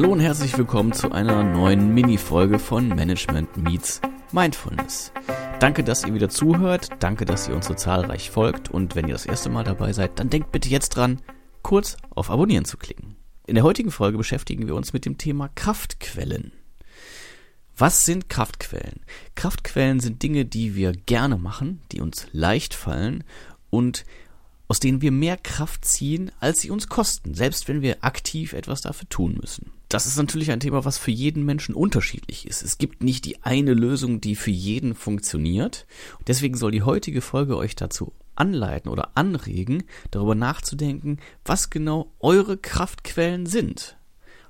Hallo und herzlich willkommen zu einer neuen Mini-Folge von Management Meets Mindfulness. Danke, dass ihr wieder zuhört, danke, dass ihr uns so zahlreich folgt und wenn ihr das erste Mal dabei seid, dann denkt bitte jetzt dran, kurz auf Abonnieren zu klicken. In der heutigen Folge beschäftigen wir uns mit dem Thema Kraftquellen. Was sind Kraftquellen? Kraftquellen sind Dinge, die wir gerne machen, die uns leicht fallen und aus denen wir mehr Kraft ziehen, als sie uns kosten, selbst wenn wir aktiv etwas dafür tun müssen. Das ist natürlich ein Thema, was für jeden Menschen unterschiedlich ist. Es gibt nicht die eine Lösung, die für jeden funktioniert. Deswegen soll die heutige Folge euch dazu anleiten oder anregen, darüber nachzudenken, was genau eure Kraftquellen sind.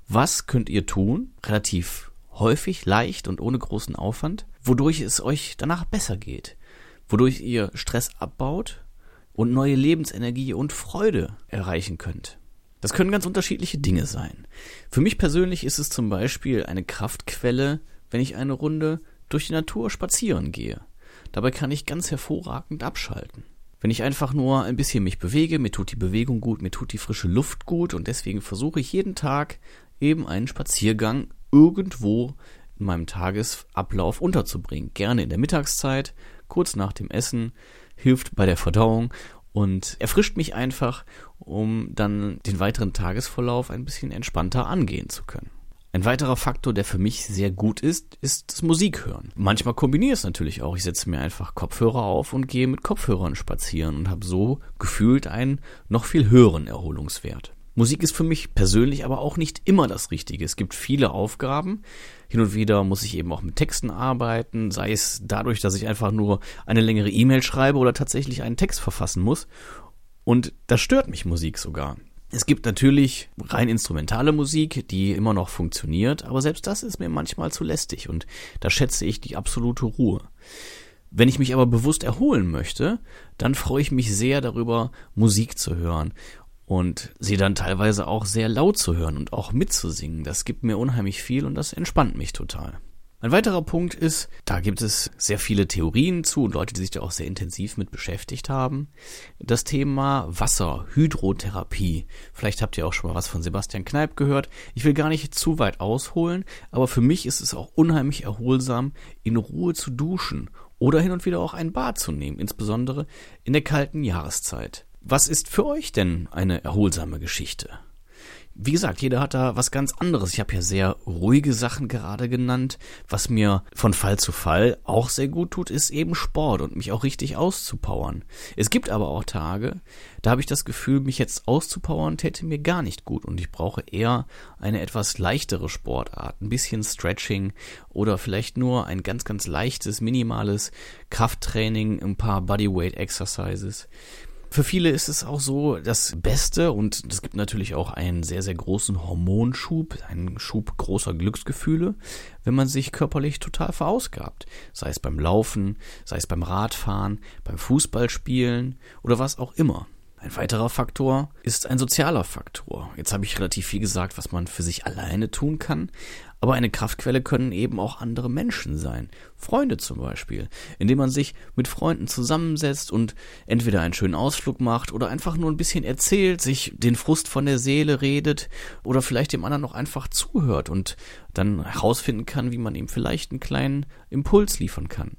Was könnt ihr tun, relativ häufig, leicht und ohne großen Aufwand, wodurch es euch danach besser geht, wodurch ihr Stress abbaut und neue Lebensenergie und Freude erreichen könnt. Das können ganz unterschiedliche Dinge sein. Für mich persönlich ist es zum Beispiel eine Kraftquelle, wenn ich eine Runde durch die Natur spazieren gehe. Dabei kann ich ganz hervorragend abschalten. Wenn ich einfach nur ein bisschen mich bewege, mir tut die Bewegung gut, mir tut die frische Luft gut und deswegen versuche ich jeden Tag eben einen Spaziergang irgendwo in meinem Tagesablauf unterzubringen. Gerne in der Mittagszeit, kurz nach dem Essen, hilft bei der Verdauung und erfrischt mich einfach, um dann den weiteren Tagesverlauf ein bisschen entspannter angehen zu können. Ein weiterer Faktor, der für mich sehr gut ist, ist das Musikhören. Manchmal kombiniere ich es natürlich auch. Ich setze mir einfach Kopfhörer auf und gehe mit Kopfhörern spazieren und habe so gefühlt einen noch viel höheren Erholungswert. Musik ist für mich persönlich aber auch nicht immer das Richtige. Es gibt viele Aufgaben. Hin und wieder muss ich eben auch mit Texten arbeiten, sei es dadurch, dass ich einfach nur eine längere E-Mail schreibe oder tatsächlich einen Text verfassen muss. Und das stört mich Musik sogar. Es gibt natürlich rein instrumentale Musik, die immer noch funktioniert, aber selbst das ist mir manchmal zu lästig und da schätze ich die absolute Ruhe. Wenn ich mich aber bewusst erholen möchte, dann freue ich mich sehr darüber, Musik zu hören und sie dann teilweise auch sehr laut zu hören und auch mitzusingen. Das gibt mir unheimlich viel und das entspannt mich total. Ein weiterer Punkt ist, da gibt es sehr viele Theorien zu und Leute, die sich da auch sehr intensiv mit beschäftigt haben. Das Thema Wasser, Hydrotherapie. Vielleicht habt ihr auch schon mal was von Sebastian Kneip gehört. Ich will gar nicht zu weit ausholen, aber für mich ist es auch unheimlich erholsam, in Ruhe zu duschen oder hin und wieder auch ein Bad zu nehmen, insbesondere in der kalten Jahreszeit. Was ist für euch denn eine erholsame Geschichte? Wie gesagt, jeder hat da was ganz anderes. Ich habe ja sehr ruhige Sachen gerade genannt. Was mir von Fall zu Fall auch sehr gut tut, ist eben Sport und mich auch richtig auszupowern. Es gibt aber auch Tage, da habe ich das Gefühl, mich jetzt auszupowern täte mir gar nicht gut und ich brauche eher eine etwas leichtere Sportart, ein bisschen Stretching oder vielleicht nur ein ganz, ganz leichtes, minimales Krafttraining, ein paar Bodyweight Exercises. Für viele ist es auch so das Beste und es gibt natürlich auch einen sehr, sehr großen Hormonschub, einen Schub großer Glücksgefühle, wenn man sich körperlich total verausgabt. Sei es beim Laufen, sei es beim Radfahren, beim Fußballspielen oder was auch immer. Ein weiterer Faktor ist ein sozialer Faktor. Jetzt habe ich relativ viel gesagt, was man für sich alleine tun kann, aber eine Kraftquelle können eben auch andere Menschen sein. Freunde zum Beispiel, indem man sich mit Freunden zusammensetzt und entweder einen schönen Ausflug macht oder einfach nur ein bisschen erzählt, sich den Frust von der Seele redet oder vielleicht dem anderen noch einfach zuhört und dann herausfinden kann, wie man ihm vielleicht einen kleinen Impuls liefern kann.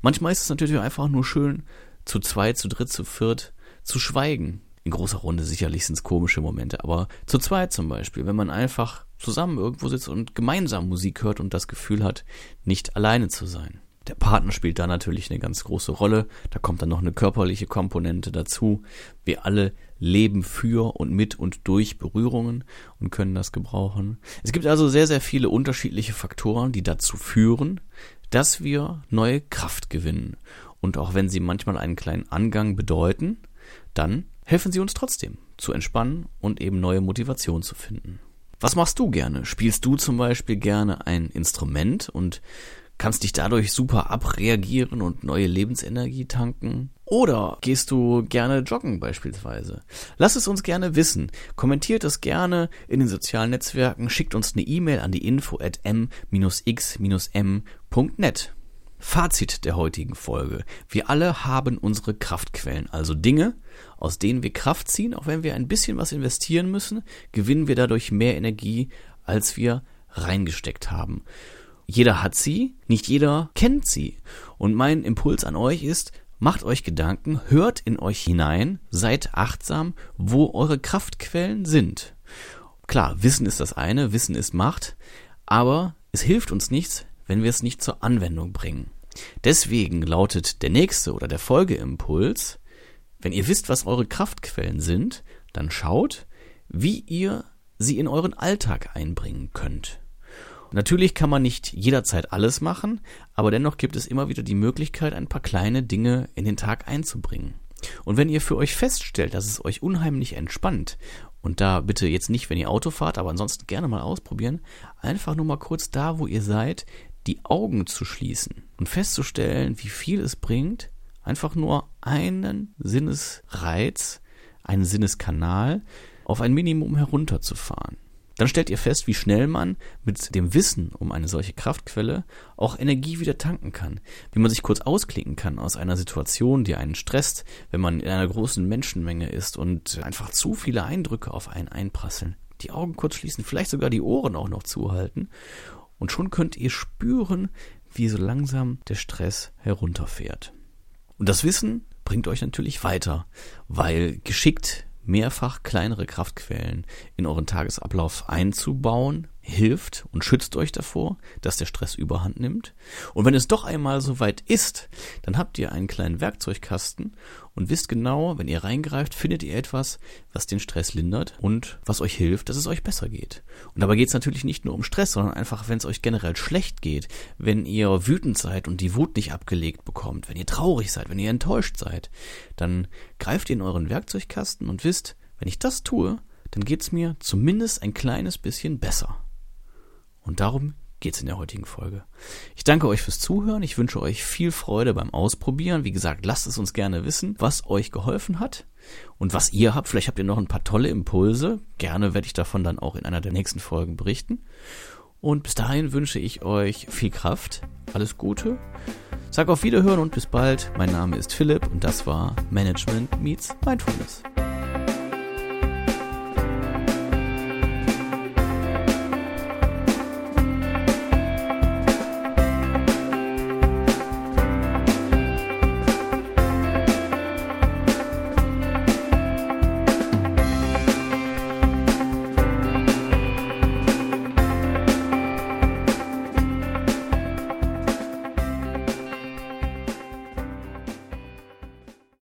Manchmal ist es natürlich einfach nur schön, zu zweit, zu dritt, zu viert zu schweigen. In großer Runde sicherlich sind es komische Momente, aber zu zweit zum Beispiel, wenn man einfach zusammen irgendwo sitzt und gemeinsam Musik hört und das Gefühl hat, nicht alleine zu sein. Der Partner spielt da natürlich eine ganz große Rolle. Da kommt dann noch eine körperliche Komponente dazu. Wir alle leben für und mit und durch Berührungen und können das gebrauchen. Es gibt also sehr, sehr viele unterschiedliche Faktoren, die dazu führen, dass wir neue Kraft gewinnen. Und auch wenn sie manchmal einen kleinen Angang bedeuten, dann helfen sie uns trotzdem zu entspannen und eben neue Motivation zu finden. Was machst du gerne? Spielst du zum Beispiel gerne ein Instrument und kannst dich dadurch super abreagieren und neue Lebensenergie tanken? Oder gehst du gerne joggen beispielsweise? Lass es uns gerne wissen. Kommentiert es gerne in den sozialen Netzwerken, schickt uns eine E-Mail an die info at m-x-m.net. Fazit der heutigen Folge. Wir alle haben unsere Kraftquellen, also Dinge, aus denen wir Kraft ziehen. Auch wenn wir ein bisschen was investieren müssen, gewinnen wir dadurch mehr Energie, als wir reingesteckt haben. Jeder hat sie, nicht jeder kennt sie. Und mein Impuls an euch ist, macht euch Gedanken, hört in euch hinein, seid achtsam, wo eure Kraftquellen sind. Klar, Wissen ist das eine, Wissen ist Macht, aber es hilft uns nichts, wenn wir es nicht zur Anwendung bringen. Deswegen lautet der nächste oder der Folgeimpuls, wenn ihr wisst, was eure Kraftquellen sind, dann schaut, wie ihr sie in euren Alltag einbringen könnt. Natürlich kann man nicht jederzeit alles machen, aber dennoch gibt es immer wieder die Möglichkeit, ein paar kleine Dinge in den Tag einzubringen. Und wenn ihr für euch feststellt, dass es euch unheimlich entspannt, und da bitte jetzt nicht, wenn ihr Auto fahrt, aber ansonsten gerne mal ausprobieren, einfach nur mal kurz da, wo ihr seid, die Augen zu schließen und festzustellen, wie viel es bringt, einfach nur einen Sinnesreiz, einen Sinneskanal auf ein Minimum herunterzufahren dann stellt ihr fest, wie schnell man mit dem Wissen um eine solche Kraftquelle auch Energie wieder tanken kann, wie man sich kurz ausklicken kann aus einer Situation, die einen stresst, wenn man in einer großen Menschenmenge ist und einfach zu viele Eindrücke auf einen einprasseln. Die Augen kurz schließen, vielleicht sogar die Ohren auch noch zuhalten und schon könnt ihr spüren, wie so langsam der Stress herunterfährt. Und das Wissen bringt euch natürlich weiter, weil geschickt mehrfach kleinere Kraftquellen in euren Tagesablauf einzubauen, hilft und schützt euch davor, dass der Stress überhand nimmt. Und wenn es doch einmal soweit ist, dann habt ihr einen kleinen Werkzeugkasten und wisst genau, wenn ihr reingreift, findet ihr etwas, was den Stress lindert und was euch hilft, dass es euch besser geht. Und dabei geht es natürlich nicht nur um Stress, sondern einfach, wenn es euch generell schlecht geht, wenn ihr wütend seid und die Wut nicht abgelegt bekommt, wenn ihr traurig seid, wenn ihr enttäuscht seid, dann greift ihr in euren Werkzeugkasten und wisst, wenn ich das tue, dann geht's mir zumindest ein kleines bisschen besser. Und darum geht's in der heutigen Folge. Ich danke euch fürs Zuhören. Ich wünsche euch viel Freude beim Ausprobieren. Wie gesagt, lasst es uns gerne wissen, was euch geholfen hat und was ihr habt. Vielleicht habt ihr noch ein paar tolle Impulse. Gerne werde ich davon dann auch in einer der nächsten Folgen berichten. Und bis dahin wünsche ich euch viel Kraft, alles Gute. Sag auf Wiederhören und bis bald. Mein Name ist Philipp und das war Management Meets Mindfulness.